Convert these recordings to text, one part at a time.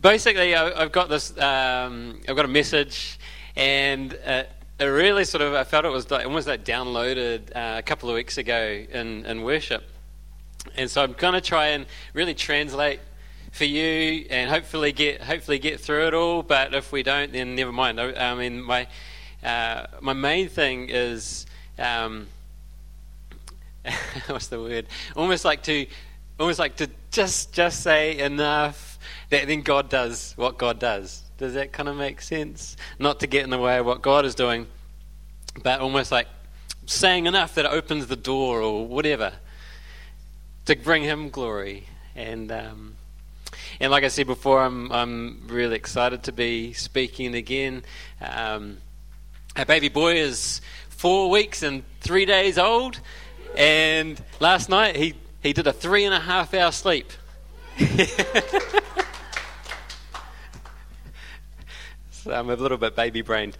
basically, I, have got this. Um, I've got a message, and uh, it really sort of. I felt it was like, almost like downloaded uh, a couple of weeks ago in, in worship, and so I'm going to try and really translate for you, and hopefully get hopefully get through it all. But if we don't, then never mind. I, I mean, my uh, my main thing is. Um, what's the word? Almost like to, almost like to just just say enough that then God does what God does. Does that kind of make sense? Not to get in the way of what God is doing, but almost like saying enough that it opens the door or whatever to bring Him glory. And um, and like I said before, I'm I'm really excited to be speaking again. Um, our baby boy is four weeks and three days old. And last night he, he did a three and a half hour sleep. so I'm a little bit baby brained.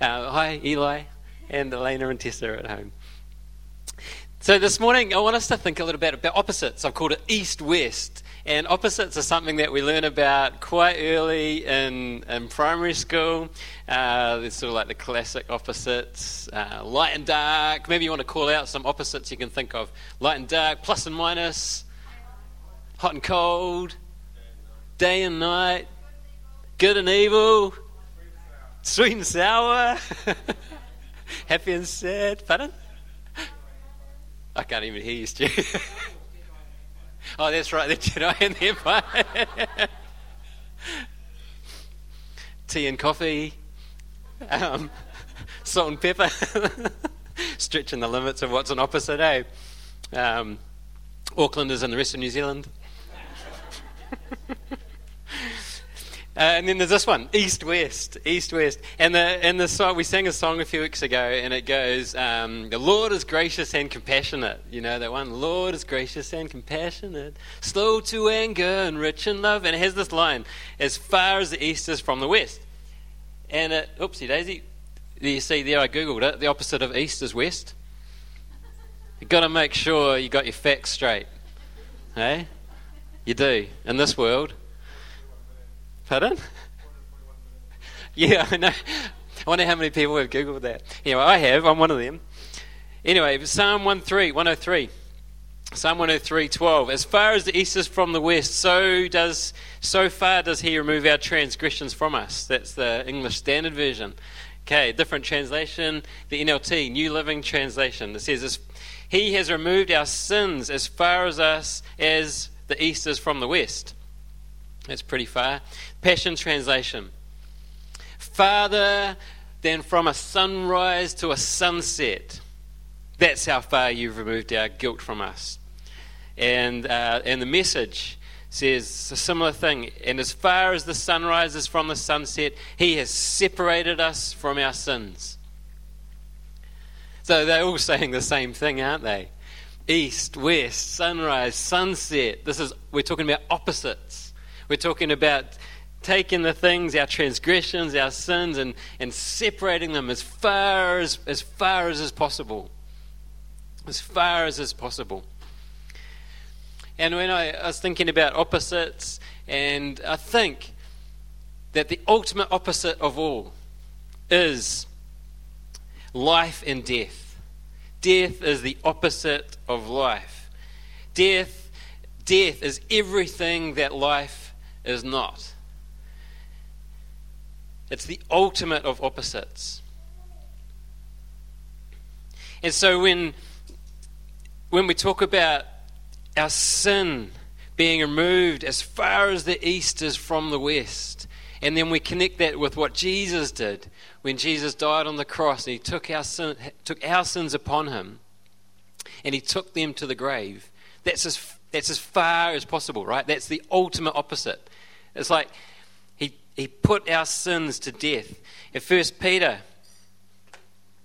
Uh, hi, Eli, and Elena and Tessa are at home. So this morning, I want us to think a little bit about opposites. I've called it east west. And opposites are something that we learn about quite early in, in primary school. Uh, it's sort of like the classic opposites uh, light and dark. Maybe you want to call out some opposites you can think of light and dark, plus and minus, hot and cold, day and night, good and evil, sweet and sour, happy and sad. Pardon? I can't even hear you, Stu. oh, that's right, the Jedi and the Empire. Tea and coffee, um, salt and pepper, stretching the limits of what's an opposite, eh? Um, Aucklanders and the rest of New Zealand. Uh, and then there's this one, East West, East West, and the and the song we sang a song a few weeks ago, and it goes, um, "The Lord is gracious and compassionate." You know that one, "Lord is gracious and compassionate, slow to anger and rich in love," and it has this line, "As far as the east is from the west." And it, oopsie daisy, you see there, I googled it. The opposite of east is west. You've got to make sure you got your facts straight, hey? You do in this world. Pardon? yeah, I know. I wonder how many people have Googled that. Anyway, I have. I'm one of them. Anyway, Psalm 103, 103. Psalm 103, 12. As far as the east is from the west, so does so far does he remove our transgressions from us. That's the English Standard Version. Okay, different translation, the NLT, New Living Translation. It says, He has removed our sins as far as us as the east is from the west. That's pretty far. Passion Translation. Farther than from a sunrise to a sunset. That's how far you've removed our guilt from us. And, uh, and the message says a similar thing. And as far as the sun rises from the sunset, he has separated us from our sins. So they're all saying the same thing, aren't they? East, west, sunrise, sunset. This is we're talking about opposites. We're talking about taking the things, our transgressions, our sins, and, and separating them as far as, as far as is possible. As far as is possible. And when I, I was thinking about opposites, and I think that the ultimate opposite of all is life and death. Death is the opposite of life. Death, death is everything that life is not. It's the ultimate of opposites. And so when, when we talk about our sin being removed as far as the east is from the west, and then we connect that with what Jesus did when Jesus died on the cross and he took our, sin, took our sins upon him and he took them to the grave. That's as, that's as far as possible, right? That's the ultimate opposite. It's like he put our sins to death. In 1 Peter,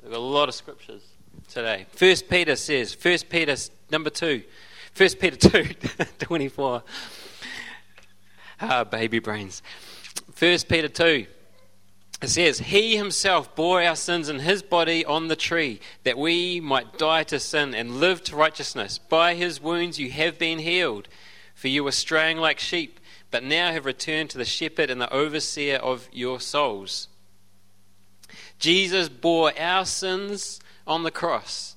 we've got a lot of scriptures today. 1 Peter says, 1 Peter number 2, 1 Peter 2, 24. Ah, baby brains. 1 Peter 2. It says, He himself bore our sins in his body on the tree, that we might die to sin and live to righteousness. By his wounds you have been healed, for you were straying like sheep but now have returned to the shepherd and the overseer of your souls. Jesus bore our sins on the cross.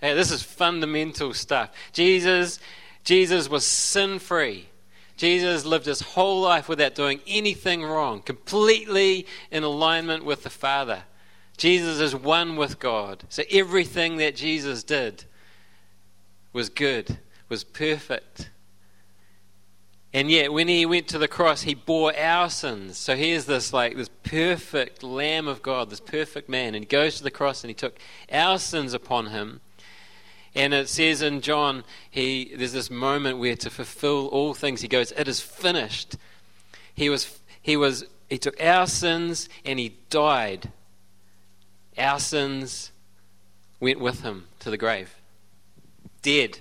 Hey, this is fundamental stuff. Jesus, Jesus was sin free. Jesus lived his whole life without doing anything wrong, completely in alignment with the Father. Jesus is one with God. So everything that Jesus did was good, was perfect. And yet, when he went to the cross, he bore our sins. So here's this like this perfect Lamb of God, this perfect man, and he goes to the cross and he took our sins upon him. And it says in John, he there's this moment where to fulfill all things, he goes, "It is finished." He was he was he took our sins and he died. Our sins went with him to the grave, dead,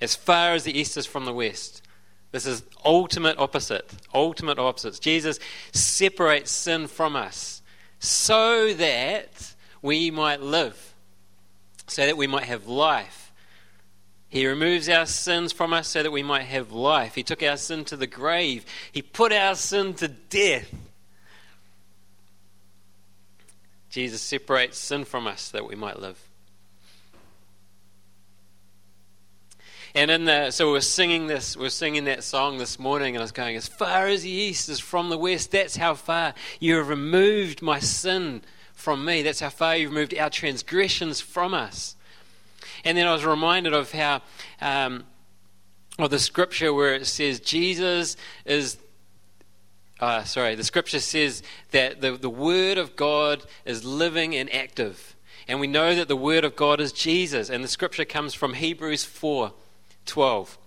as far as the east is from the west. This is ultimate opposite. Ultimate opposites. Jesus separates sin from us so that we might live, so that we might have life. He removes our sins from us so that we might have life. He took our sin to the grave. He put our sin to death. Jesus separates sin from us so that we might live. And in the, so we're singing this, we're singing that song this morning, and I was going, as far as the east is from the west, that's how far you have removed my sin from me. That's how far you've removed our transgressions from us. And then I was reminded of how, um, of the scripture where it says Jesus is uh, sorry, the scripture says that the, the Word of God is living and active. And we know that the Word of God is Jesus. And the scripture comes from Hebrews 4. 12.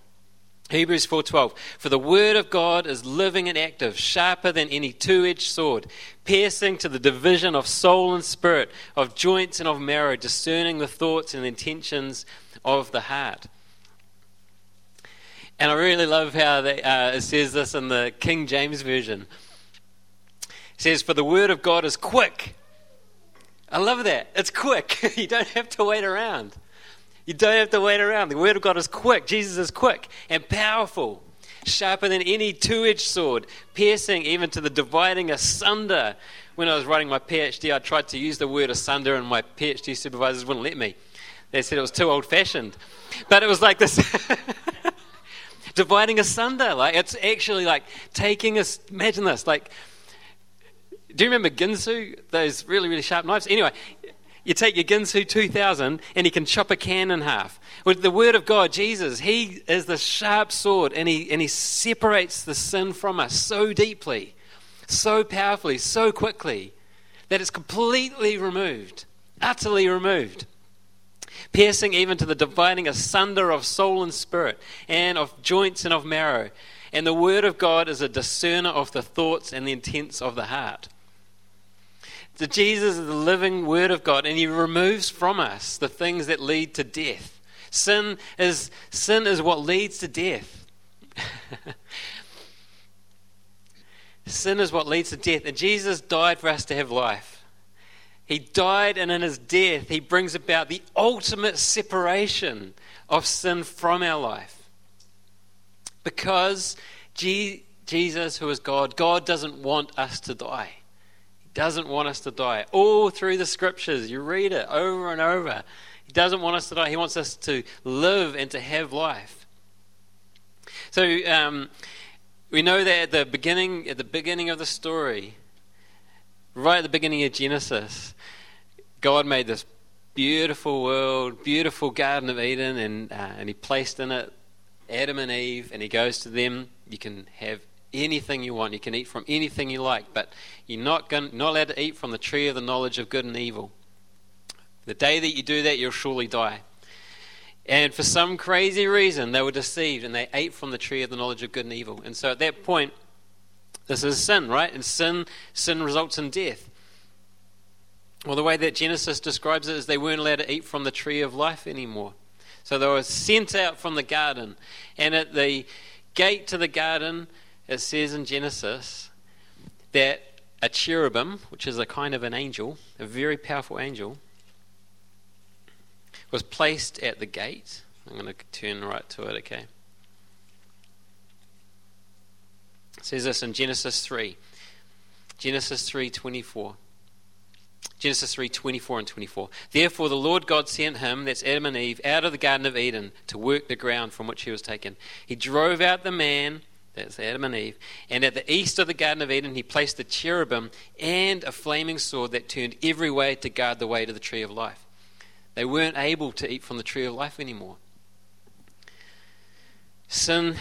Hebrews 4:12 For the word of God is living and active, sharper than any two-edged sword, piercing to the division of soul and spirit, of joints and of marrow, discerning the thoughts and intentions of the heart. And I really love how they, uh, it says this in the King James Version. It says, For the word of God is quick. I love that. It's quick. you don't have to wait around. You don't have to wait around. The Word of God is quick. Jesus is quick and powerful, sharper than any two edged sword, piercing even to the dividing asunder. When I was writing my PhD, I tried to use the word asunder, and my PhD supervisors wouldn't let me. They said it was too old fashioned. But it was like this. dividing asunder. Like it's actually like taking us. Imagine this. Like, do you remember Ginsu? Those really really sharp knives. Anyway, you take your Ginsu 2000 and he can chop a can in half. With the Word of God, Jesus, He is the sharp sword and He, and he separates the sin from us so deeply, so powerfully, so quickly that it's completely removed, utterly removed. Piercing even to the dividing asunder of soul and spirit, and of joints and of marrow. And the Word of God is a discerner of the thoughts and the intents of the heart. So Jesus is the living Word of God, and He removes from us the things that lead to death. Sin is, sin is what leads to death. sin is what leads to death. And Jesus died for us to have life. He died, and in His death, He brings about the ultimate separation of sin from our life. Because Jesus, who is God, God doesn't want us to die doesn't want us to die. All through the scriptures, you read it over and over. He doesn't want us to die. He wants us to live and to have life. So um, we know that at the beginning, at the beginning of the story, right at the beginning of Genesis, God made this beautiful world, beautiful Garden of Eden, and uh, and He placed in it Adam and Eve, and He goes to them. You can have anything you want. You can eat from anything you like, but you're not, going, not allowed to eat from the tree of the knowledge of good and evil. The day that you do that, you'll surely die. And for some crazy reason, they were deceived and they ate from the tree of the knowledge of good and evil. And so at that point, this is sin, right? And sin, sin results in death. Well, the way that Genesis describes it is they weren't allowed to eat from the tree of life anymore. So they were sent out from the garden. And at the gate to the garden, it says in Genesis that a cherubim, which is a kind of an angel, a very powerful angel, was placed at the gate. I'm going to turn right to it, okay? says this in Genesis 3. Genesis 3:24. Genesis 3:24 and 24. Therefore, the Lord God sent him, that's Adam and Eve, out of the Garden of Eden to work the ground from which he was taken. He drove out the man, that's Adam and Eve, and at the east of the Garden of Eden, he placed the cherubim and a flaming sword that turned every way to guard the way to the tree of life. They weren't able to eat from the tree of life anymore. Sin,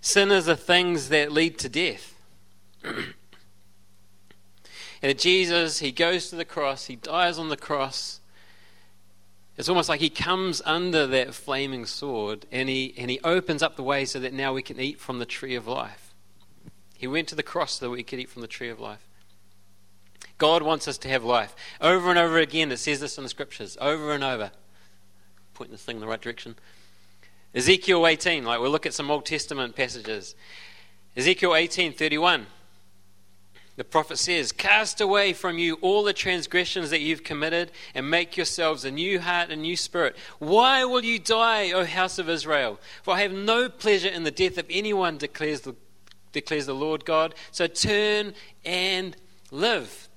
sin is the things that lead to death. And Jesus, he goes to the cross, he dies on the cross. It's almost like he comes under that flaming sword and he, and he opens up the way so that now we can eat from the tree of life. He went to the cross so that we could eat from the tree of life. God wants us to have life. Over and over again, it says this in the scriptures, over and over. Pointing this thing in the right direction. Ezekiel 18, like we'll look at some Old Testament passages. Ezekiel 18, 31. The prophet says, Cast away from you all the transgressions that you've committed and make yourselves a new heart and new spirit. Why will you die, O house of Israel? For I have no pleasure in the death of anyone, declares the, declares the Lord God. So turn and live.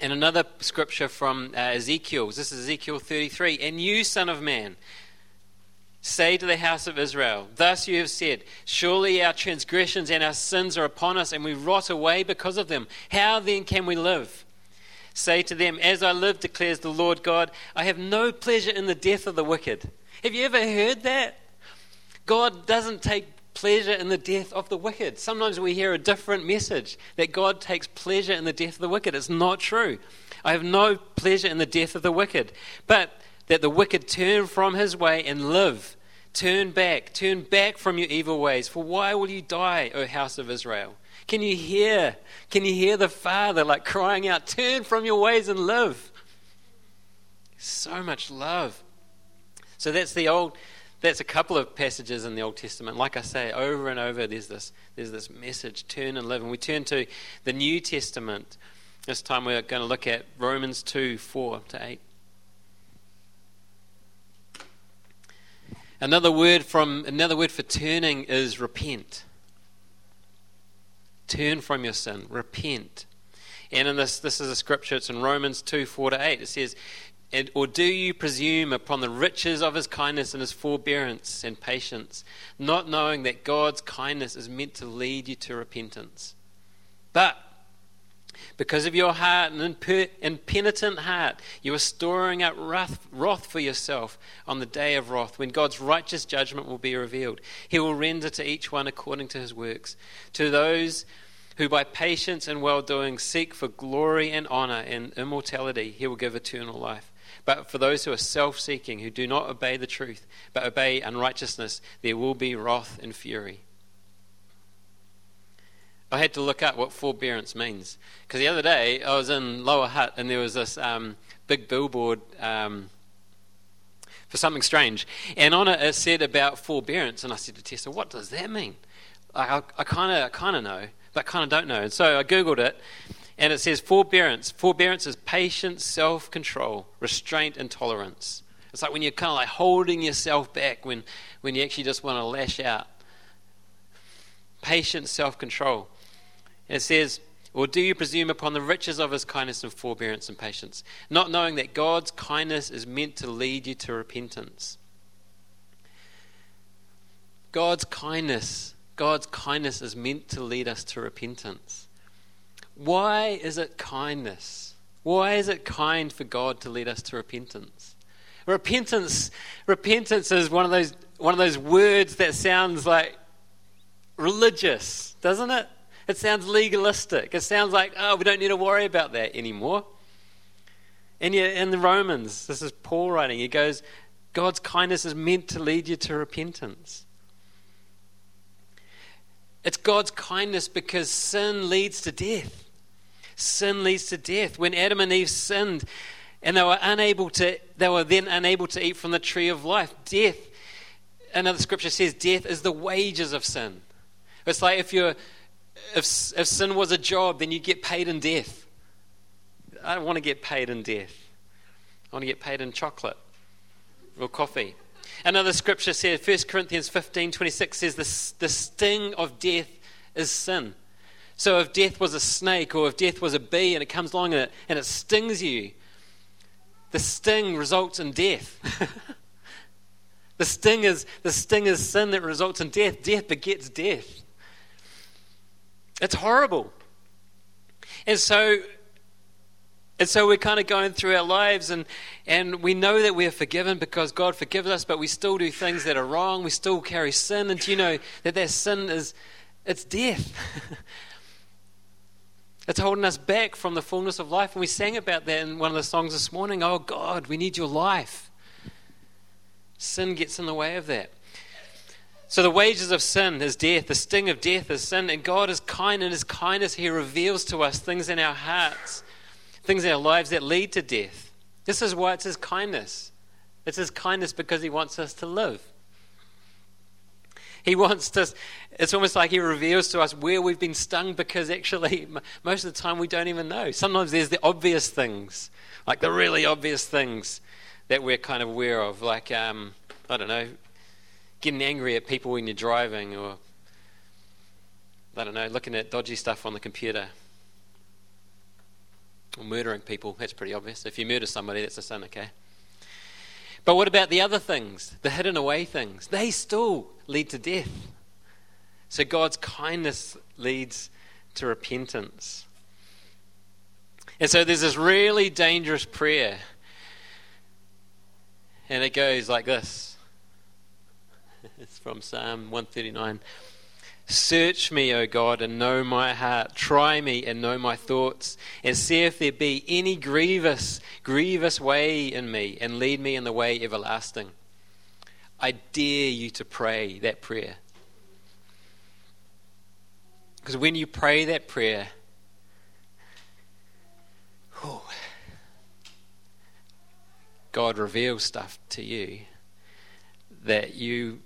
And another scripture from uh, Ezekiel. This is Ezekiel 33. And you, son of man, Say to the house of Israel, Thus you have said, Surely our transgressions and our sins are upon us, and we rot away because of them. How then can we live? Say to them, As I live, declares the Lord God, I have no pleasure in the death of the wicked. Have you ever heard that? God doesn't take pleasure in the death of the wicked. Sometimes we hear a different message that God takes pleasure in the death of the wicked. It's not true. I have no pleasure in the death of the wicked, but that the wicked turn from his way and live. Turn back, turn back from your evil ways. For why will you die, O house of Israel? Can you hear? Can you hear the Father like crying out, Turn from your ways and live? So much love. So that's the old that's a couple of passages in the Old Testament. Like I say, over and over there's this there's this message, turn and live. And we turn to the New Testament. This time we're going to look at Romans 2, 4 to 8. Another word from another word for turning is repent. Turn from your sin, repent. And in this this is a scripture, it's in Romans 2, 4 to 8. It says, and, or do you presume upon the riches of his kindness and his forbearance and patience, not knowing that God's kindness is meant to lead you to repentance? But because of your heart and impenitent heart, you are storing up wrath, wrath for yourself on the day of wrath, when God's righteous judgment will be revealed. He will render to each one according to his works. To those who by patience and well doing seek for glory and honor and immortality, he will give eternal life. But for those who are self seeking, who do not obey the truth, but obey unrighteousness, there will be wrath and fury. I had to look up what forbearance means. Because the other day I was in Lower Hutt and there was this um, big billboard um, for something strange. And on it it said about forbearance. And I said to Tessa, what does that mean? I kind of kind of know, but kind of don't know. And so I Googled it. And it says forbearance. Forbearance is patience, self control, restraint, and tolerance. It's like when you're kind of like holding yourself back when, when you actually just want to lash out. Patience, self control. And it says, Or do you presume upon the riches of his kindness and forbearance and patience, not knowing that God's kindness is meant to lead you to repentance? God's kindness, God's kindness is meant to lead us to repentance. Why is it kindness? Why is it kind for God to lead us to repentance? Repentance, repentance is one of those one of those words that sounds like religious, doesn't it? It sounds legalistic. It sounds like, oh, we don't need to worry about that anymore. And yet, in the Romans, this is Paul writing, he goes, God's kindness is meant to lead you to repentance. It's God's kindness because sin leads to death. Sin leads to death. When Adam and Eve sinned and they were unable to, they were then unable to eat from the tree of life. Death, another scripture says, death is the wages of sin. It's like if you're if, if sin was a job, then you get paid in death. I don't want to get paid in death. I want to get paid in chocolate or coffee. Another scripture says, 1 Corinthians 15 26 says, the, the sting of death is sin. So if death was a snake or if death was a bee and it comes along and it, and it stings you, the sting results in death. the, sting is, the sting is sin that results in death. Death begets death. It's horrible. And so and so we're kind of going through our lives and, and we know that we're forgiven because God forgives us, but we still do things that are wrong. We still carry sin. And you know that that sin is, it's death. it's holding us back from the fullness of life. And we sang about that in one of the songs this morning. Oh God, we need your life. Sin gets in the way of that. So the wages of sin is death. The sting of death is sin. And God is kind. In his kindness, he reveals to us things in our hearts things in our lives that lead to death. This is why it's His kindness. It's His kindness because He wants us to live. He wants us, it's almost like He reveals to us where we've been stung because actually, most of the time, we don't even know. Sometimes there's the obvious things, like the really obvious things that we're kind of aware of, like, um, I don't know, getting angry at people when you're driving, or, I don't know, looking at dodgy stuff on the computer or murdering people, that's pretty obvious. If you murder somebody, that's a sin, okay? But what about the other things, the hidden away things? They still lead to death. So God's kindness leads to repentance. And so there's this really dangerous prayer. And it goes like this. It's from Psalm 139. Search me, O God, and know my heart. Try me and know my thoughts, and see if there be any grievous, grievous way in me, and lead me in the way everlasting. I dare you to pray that prayer. Because when you pray that prayer, oh, God reveals stuff to you that you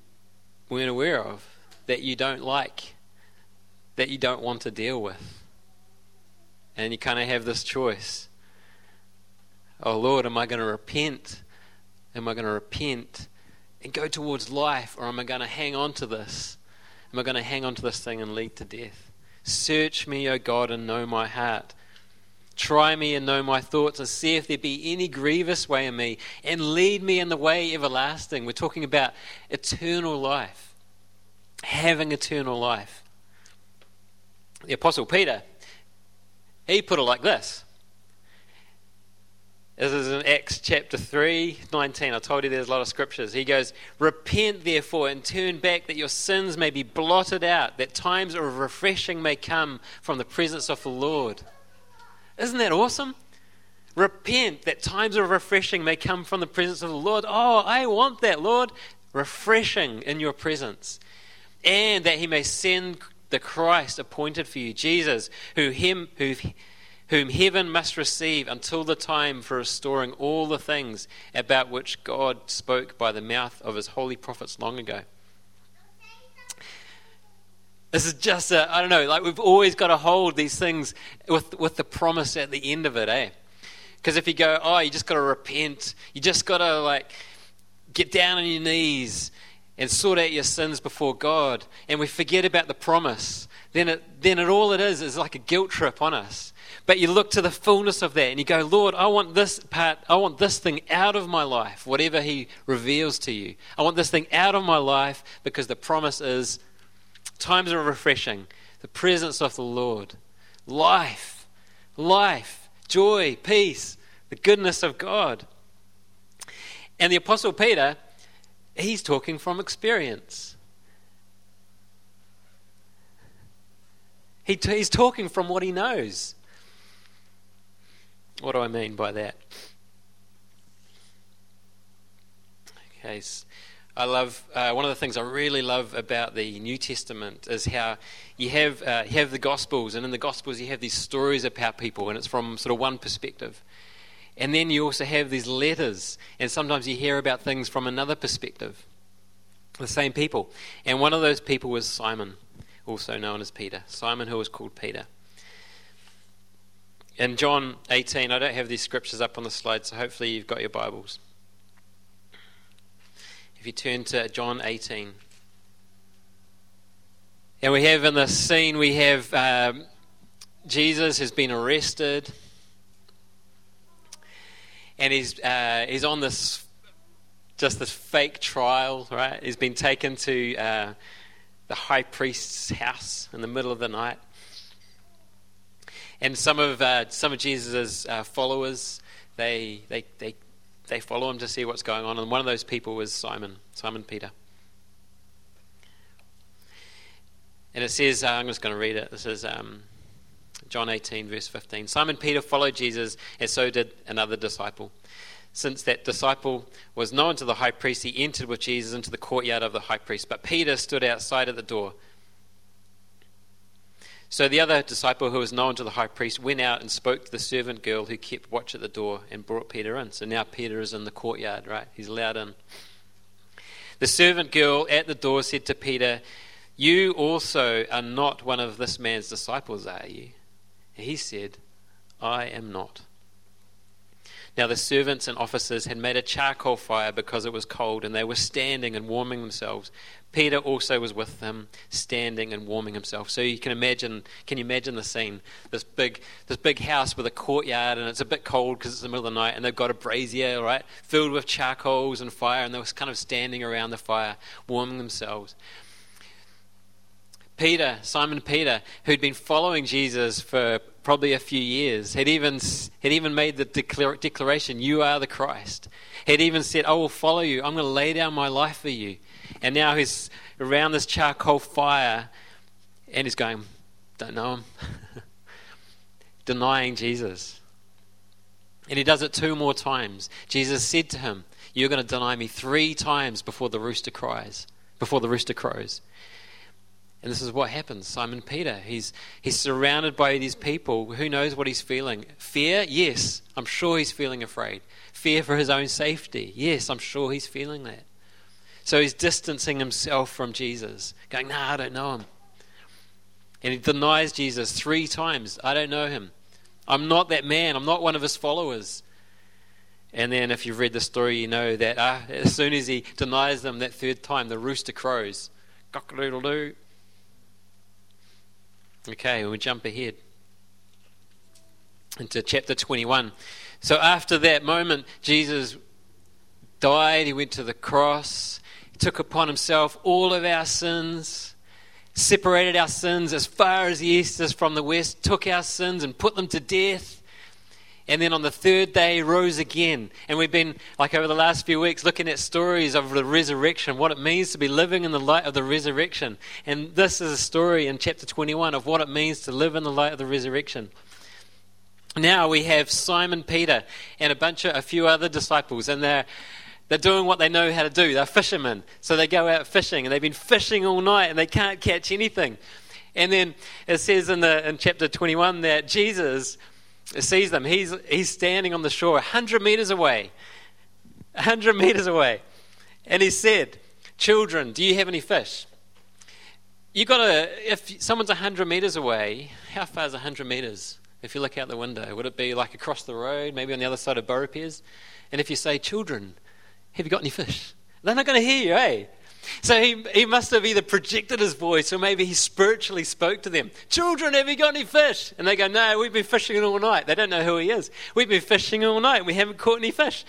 weren't aware of that you don't like, that you don't want to deal with. And you kind of have this choice. Oh Lord, am I going to repent? Am I going to repent and go towards life, or am I going to hang on to this? Am I going to hang on to this thing and lead to death? Search me, O God, and know my heart. Try me and know my thoughts, and see if there be any grievous way in me, and lead me in the way everlasting. We're talking about eternal life having eternal life. The Apostle Peter, he put it like this. This is in Acts chapter 3, 19. I told you there's a lot of scriptures. He goes, Repent therefore and turn back that your sins may be blotted out, that times of refreshing may come from the presence of the Lord. Isn't that awesome? Repent that times of refreshing may come from the presence of the Lord. Oh, I want that, Lord. Refreshing in your presence and that he may send the Christ appointed for you, Jesus, who him, who, whom heaven must receive until the time for restoring all the things about which God spoke by the mouth of his holy prophets long ago. This is just a, I don't know, like we've always got to hold these things with, with the promise at the end of it, eh? Because if you go, oh, you just got to repent, you just got to like get down on your knees and sort out your sins before God, and we forget about the promise, then it, then it all it is is like a guilt trip on us. But you look to the fullness of that and you go, Lord, I want this part, I want this thing out of my life, whatever He reveals to you. I want this thing out of my life because the promise is times of refreshing, the presence of the Lord, life, life, joy, peace, the goodness of God. And the Apostle Peter He's talking from experience. He t- he's talking from what he knows. What do I mean by that? Okay, I love uh, one of the things I really love about the New Testament is how you have uh, you have the Gospels, and in the Gospels you have these stories about people, and it's from sort of one perspective. And then you also have these letters, and sometimes you hear about things from another perspective. The same people. And one of those people was Simon, also known as Peter. Simon, who was called Peter. In John 18, I don't have these scriptures up on the slide, so hopefully you've got your Bibles. If you turn to John 18. And we have in this scene, we have um, Jesus has been arrested. And he's, uh, he's on this, just this fake trial, right? He's been taken to uh, the high priest's house in the middle of the night. And some of, uh, some of Jesus' uh, followers, they, they, they, they follow him to see what's going on. And one of those people was Simon, Simon Peter. And it says, uh, I'm just going to read it. This is um, John 18, verse 15. Simon Peter followed Jesus, and so did another disciple. Since that disciple was known to the high priest, he entered with Jesus into the courtyard of the high priest. But Peter stood outside at the door. So the other disciple who was known to the high priest went out and spoke to the servant girl who kept watch at the door and brought Peter in. So now Peter is in the courtyard, right? He's allowed in. The servant girl at the door said to Peter, You also are not one of this man's disciples, are you? He said, I am not. Now the servants and officers had made a charcoal fire because it was cold, and they were standing and warming themselves. Peter also was with them, standing and warming himself. So you can imagine, can you imagine the scene? This big, this big house with a courtyard, and it's a bit cold because it's the middle of the night, and they've got a brazier, right, filled with charcoals and fire, and they were kind of standing around the fire, warming themselves. Peter, Simon Peter, who'd been following Jesus for probably a few years, had even, had even made the declaration, You are the Christ. Had even said, I will follow you. I'm going to lay down my life for you. And now he's around this charcoal fire and he's going, Don't know him. Denying Jesus. And he does it two more times. Jesus said to him, You're going to deny me three times before the rooster cries, before the rooster crows. And this is what happens. Simon Peter, he's, he's surrounded by these people. Who knows what he's feeling? Fear? Yes, I'm sure he's feeling afraid. Fear for his own safety? Yes, I'm sure he's feeling that. So he's distancing himself from Jesus, going, Nah, I don't know him. And he denies Jesus three times. I don't know him. I'm not that man. I'm not one of his followers. And then, if you've read the story, you know that uh, as soon as he denies them that third time, the rooster crows. Cock a doodle doo. Okay, we jump ahead into chapter 21. So after that moment, Jesus died, he went to the cross, he took upon himself all of our sins, separated our sins as far as the east is from the west, took our sins and put them to death and then on the third day rose again. And we've been, like over the last few weeks, looking at stories of the resurrection, what it means to be living in the light of the resurrection. And this is a story in chapter 21 of what it means to live in the light of the resurrection. Now we have Simon Peter and a bunch of a few other disciples, and they're they're doing what they know how to do. They're fishermen, so they go out fishing, and they've been fishing all night, and they can't catch anything. And then it says in the in chapter 21 that Jesus sees them. He's, he's standing on the shore 100 meters away. 100 meters away. And he said, Children, do you have any fish? You got to, if someone's 100 meters away, how far is 100 meters? If you look out the window, would it be like across the road, maybe on the other side of Beaurepaires? And if you say, Children, have you got any fish? They're not going to hear you, eh? So he, he must have either projected his voice or maybe he spiritually spoke to them. Children, have you got any fish? And they go, No, we've been fishing all night. They don't know who he is. We've been fishing all night. We haven't caught any fish.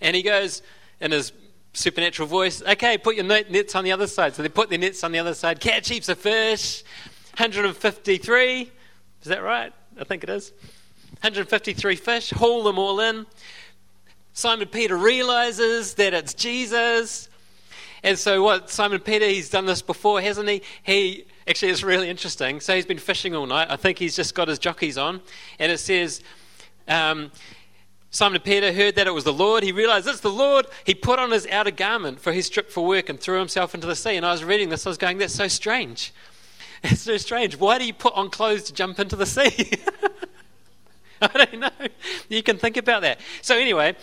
And he goes in his supernatural voice, Okay, put your nets on the other side. So they put their nets on the other side, catch heaps of fish. 153. Is that right? I think it is. 153 fish, haul them all in. Simon Peter realizes that it's Jesus. And so, what Simon Peter, he's done this before, hasn't he? He actually, it's really interesting. So, he's been fishing all night. I think he's just got his jockeys on. And it says, um, Simon Peter heard that it was the Lord. He realized it's the Lord. He put on his outer garment for his trip for work and threw himself into the sea. And I was reading this, I was going, that's so strange. It's so strange. Why do you put on clothes to jump into the sea? I don't know. You can think about that. So, anyway,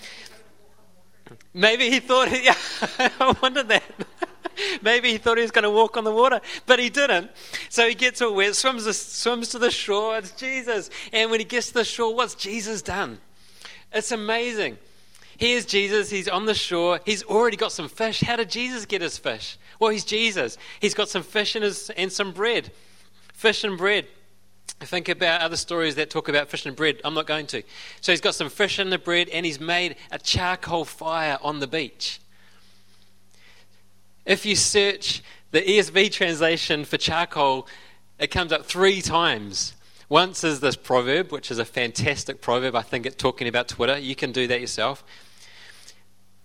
Maybe he thought, yeah, I wondered that. Maybe he thought he was going to walk on the water, but he didn't. So he gets all wet, swims, swims to the shore. It's Jesus. And when he gets to the shore, what's Jesus done? It's amazing. Here's Jesus. He's on the shore. He's already got some fish. How did Jesus get his fish? Well, he's Jesus. He's got some fish his, and some bread. Fish and bread. I think about other stories that talk about fish and bread. I'm not going to. So he's got some fish and the bread, and he's made a charcoal fire on the beach. If you search the ESV translation for charcoal, it comes up three times. Once is this proverb, which is a fantastic proverb. I think it's talking about Twitter. You can do that yourself.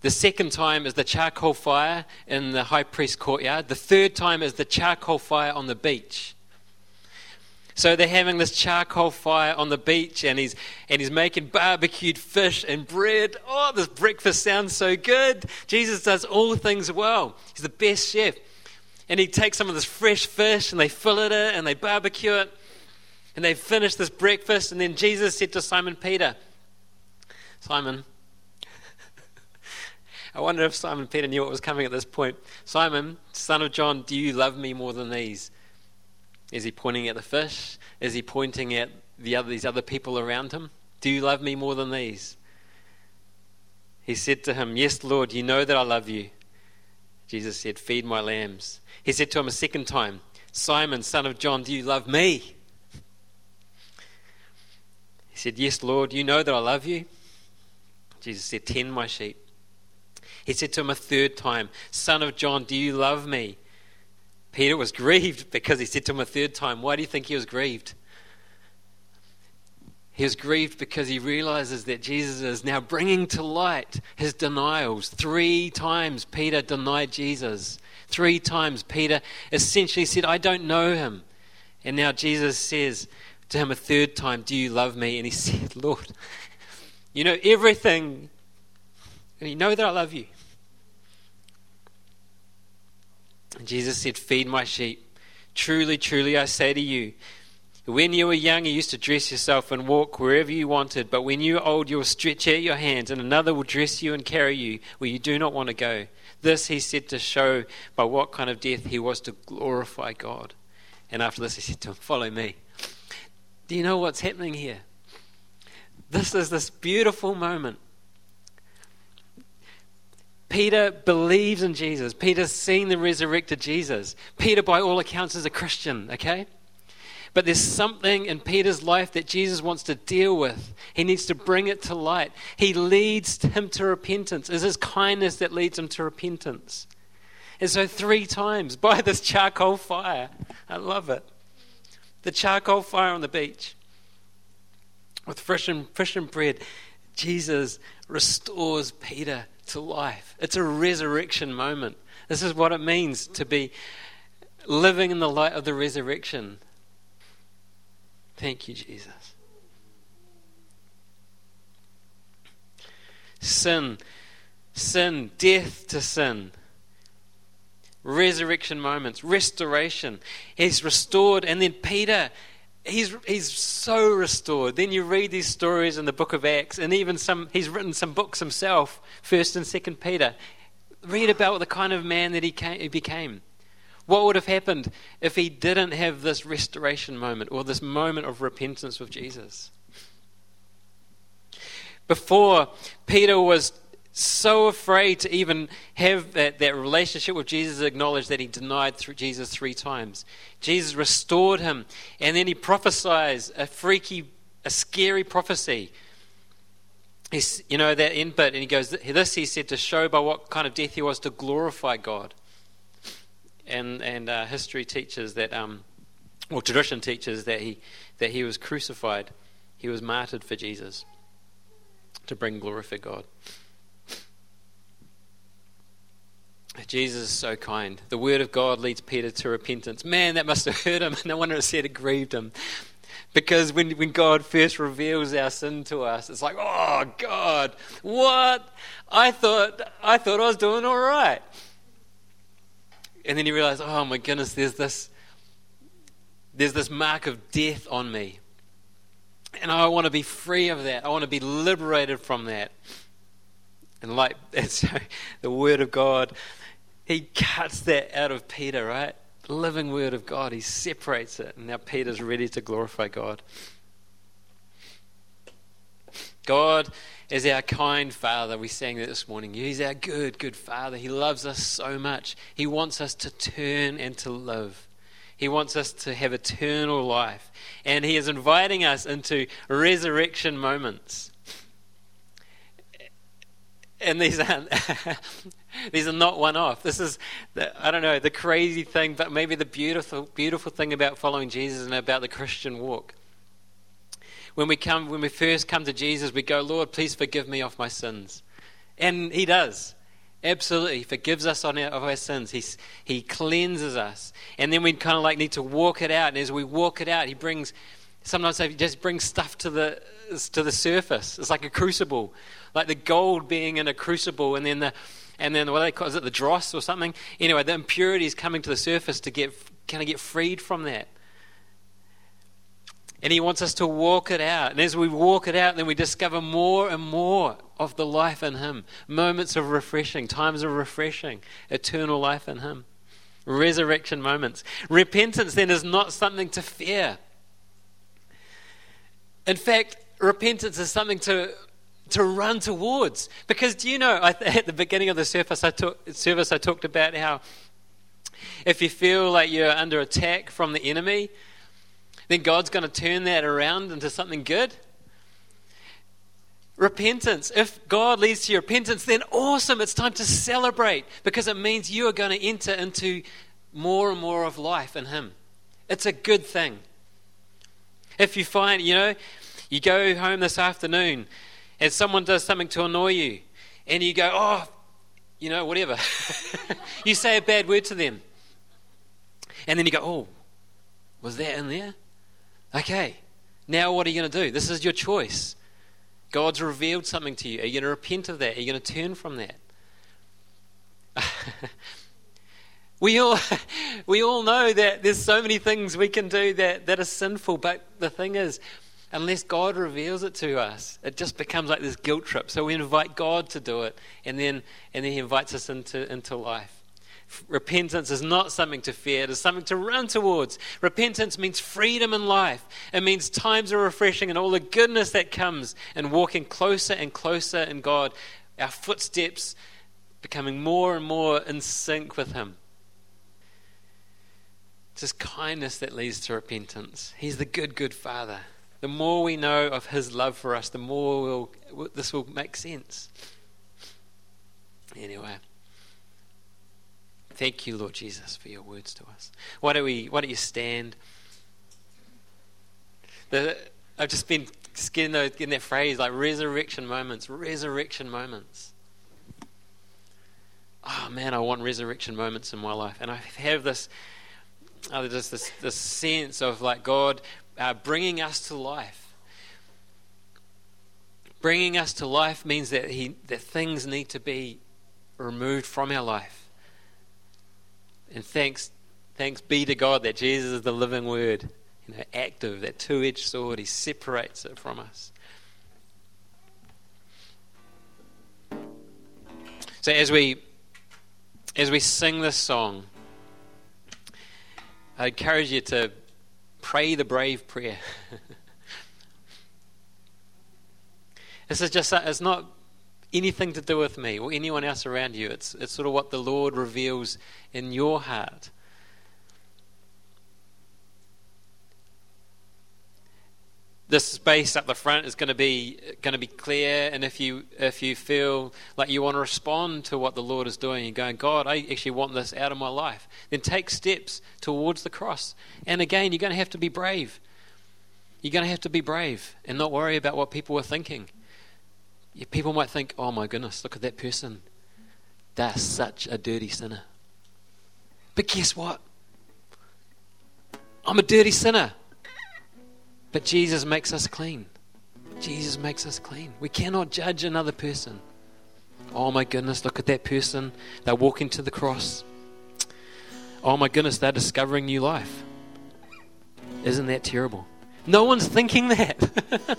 The second time is the charcoal fire in the high priest courtyard. The third time is the charcoal fire on the beach. So they're having this charcoal fire on the beach, and he's, and he's making barbecued fish and bread. Oh, this breakfast sounds so good. Jesus does all things well. He's the best chef. And he takes some of this fresh fish, and they fillet it, uh, and they barbecue it, and they finish this breakfast. And then Jesus said to Simon Peter, Simon, I wonder if Simon Peter knew what was coming at this point. Simon, son of John, do you love me more than these? Is he pointing at the fish? Is he pointing at the other, these other people around him? Do you love me more than these? He said to him, Yes, Lord, you know that I love you. Jesus said, Feed my lambs. He said to him a second time, Simon, son of John, do you love me? He said, Yes, Lord, you know that I love you. Jesus said, Tend my sheep. He said to him a third time, Son of John, do you love me? Peter was grieved because he said to him a third time, Why do you think he was grieved? He was grieved because he realizes that Jesus is now bringing to light his denials. Three times Peter denied Jesus. Three times Peter essentially said, I don't know him. And now Jesus says to him a third time, Do you love me? And he said, Lord, you know everything. And you know that I love you. And Jesus said, Feed my sheep. Truly, truly, I say to you, when you were young, you used to dress yourself and walk wherever you wanted, but when you are old, you will stretch out your hands, and another will dress you and carry you where you do not want to go. This he said to show by what kind of death he was to glorify God. And after this, he said to him, Follow me. Do you know what's happening here? This is this beautiful moment Peter believes in Jesus. Peter's seen the resurrected Jesus. Peter, by all accounts, is a Christian, okay? But there's something in Peter's life that Jesus wants to deal with. He needs to bring it to light. He leads him to repentance. It's his kindness that leads him to repentance. And so, three times by this charcoal fire, I love it. The charcoal fire on the beach with fish and, fish and bread, Jesus restores Peter to life. It's a resurrection moment. This is what it means to be living in the light of the resurrection. Thank you, Jesus. Sin, sin, death to sin. Resurrection moments, restoration. He's restored, and then Peter he's, he's so restored. Then you read these stories in the book of Acts, and even some, he's written some books himself, 1st and 2nd Peter. Read about the kind of man that he, came, he became. What would have happened if he didn't have this restoration moment or this moment of repentance with Jesus? Before, Peter was so afraid to even have that, that relationship with Jesus, acknowledged that he denied Jesus three times. Jesus restored him, and then he prophesies a freaky, a scary prophecy. He's, you know, that end bit, and he goes, This he said to show by what kind of death he was to glorify God. And, and uh, history teaches that, um, or tradition teaches that he, that he was crucified, he was martyred for Jesus to bring glory for God. Jesus is so kind. The word of God leads Peter to repentance. Man, that must have hurt him. No wonder it said it grieved him. Because when, when God first reveals our sin to us, it's like, oh God, what? I thought I thought I was doing all right. And then you realize, oh my goodness, there's this there's this mark of death on me. And I want to be free of that. I want to be liberated from that. And like so the word of God he cuts that out of Peter, right? The living word of God. He separates it. And now Peter's ready to glorify God. God is our kind Father. We sang that this morning. He's our good, good Father. He loves us so much. He wants us to turn and to live. He wants us to have eternal life. And He is inviting us into resurrection moments. And these aren't, these are not one off. This is, the, I don't know, the crazy thing, but maybe the beautiful, beautiful thing about following Jesus and about the Christian walk when we come, when we first come to Jesus, we go, Lord, please forgive me of my sins. And He does. Absolutely. He forgives us on our, of our sins. He's, he cleanses us. And then we kind of like need to walk it out. And as we walk it out, He brings, sometimes He just brings stuff to the, to the surface. It's like a crucible. Like the gold being in a crucible. And then the, and then what they call, is it the dross or something? Anyway, the impurities coming to the surface to get, kind of get freed from that. And He wants us to walk it out. And as we walk it out, then we discover more and more of the life in Him. Moments of refreshing, times of refreshing, eternal life in Him. Resurrection moments. Repentance then is not something to fear. In fact, repentance is something to to run towards. Because do you know, at the beginning of the service I, talk, service, I talked about how if you feel like you're under attack from the enemy, then God's going to turn that around into something good. Repentance. If God leads to your repentance, then awesome. It's time to celebrate because it means you are going to enter into more and more of life in Him. It's a good thing. If you find, you know, you go home this afternoon and someone does something to annoy you and you go, oh, you know, whatever. you say a bad word to them. And then you go, oh, was that in there? Okay, now what are you going to do? This is your choice. God's revealed something to you. Are you going to repent of that? Are you going to turn from that? we all we all know that there's so many things we can do that, that are sinful, but the thing is, unless God reveals it to us, it just becomes like this guilt trip. So we invite God to do it, and then and then He invites us into, into life. Repentance is not something to fear, it is something to run towards. Repentance means freedom in life. It means times are refreshing and all the goodness that comes and walking closer and closer in God. Our footsteps becoming more and more in sync with Him. It's His kindness that leads to repentance. He's the good, good Father. The more we know of His love for us, the more we'll, this will make sense. Anyway. Thank you, Lord Jesus, for your words to us. Why don't we? Why don't you stand? The, I've just been getting, in that phrase like resurrection moments, resurrection moments. Oh man, I want resurrection moments in my life, and I have this, oh, this, this sense of like God uh, bringing us to life. Bringing us to life means that he that things need to be removed from our life and thanks, thanks be to God that Jesus is the living word, you know, active, that two edged sword. He separates it from us. So as we as we sing this song, I encourage you to pray the brave prayer. this is just it's not anything to do with me or anyone else around you. It's, it's sort of what the Lord reveals in your heart. This space up the front is going to be going to be clear, and if you if you feel like you want to respond to what the Lord is doing, and going, God, I actually want this out of my life, then take steps towards the cross. And again, you're going to have to be brave. You're going to have to be brave and not worry about what people are thinking people might think, oh my goodness, look at that person. They're such a dirty sinner. But guess what? I'm a dirty sinner. But Jesus makes us clean. Jesus makes us clean. We cannot judge another person. Oh my goodness, look at that person. They're walking to the cross. Oh my goodness, they're discovering new life. Isn't that terrible? No one's thinking that.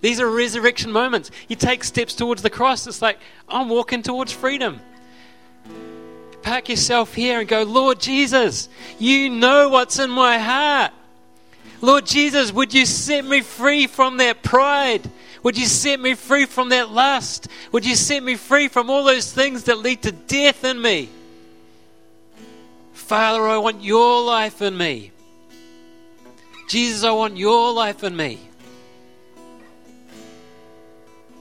These are resurrection moments. You take steps towards the cross. It's like, I'm walking towards freedom. Park yourself here and go, Lord Jesus, you know what's in my heart. Lord Jesus, would you set me free from that pride? Would you set me free from that lust? Would you set me free from all those things that lead to death in me? Father, I want your life in me. Jesus, I want your life in me.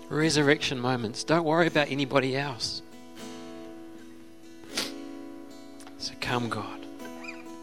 Resurrection moments. Don't worry about anybody else. So come, God.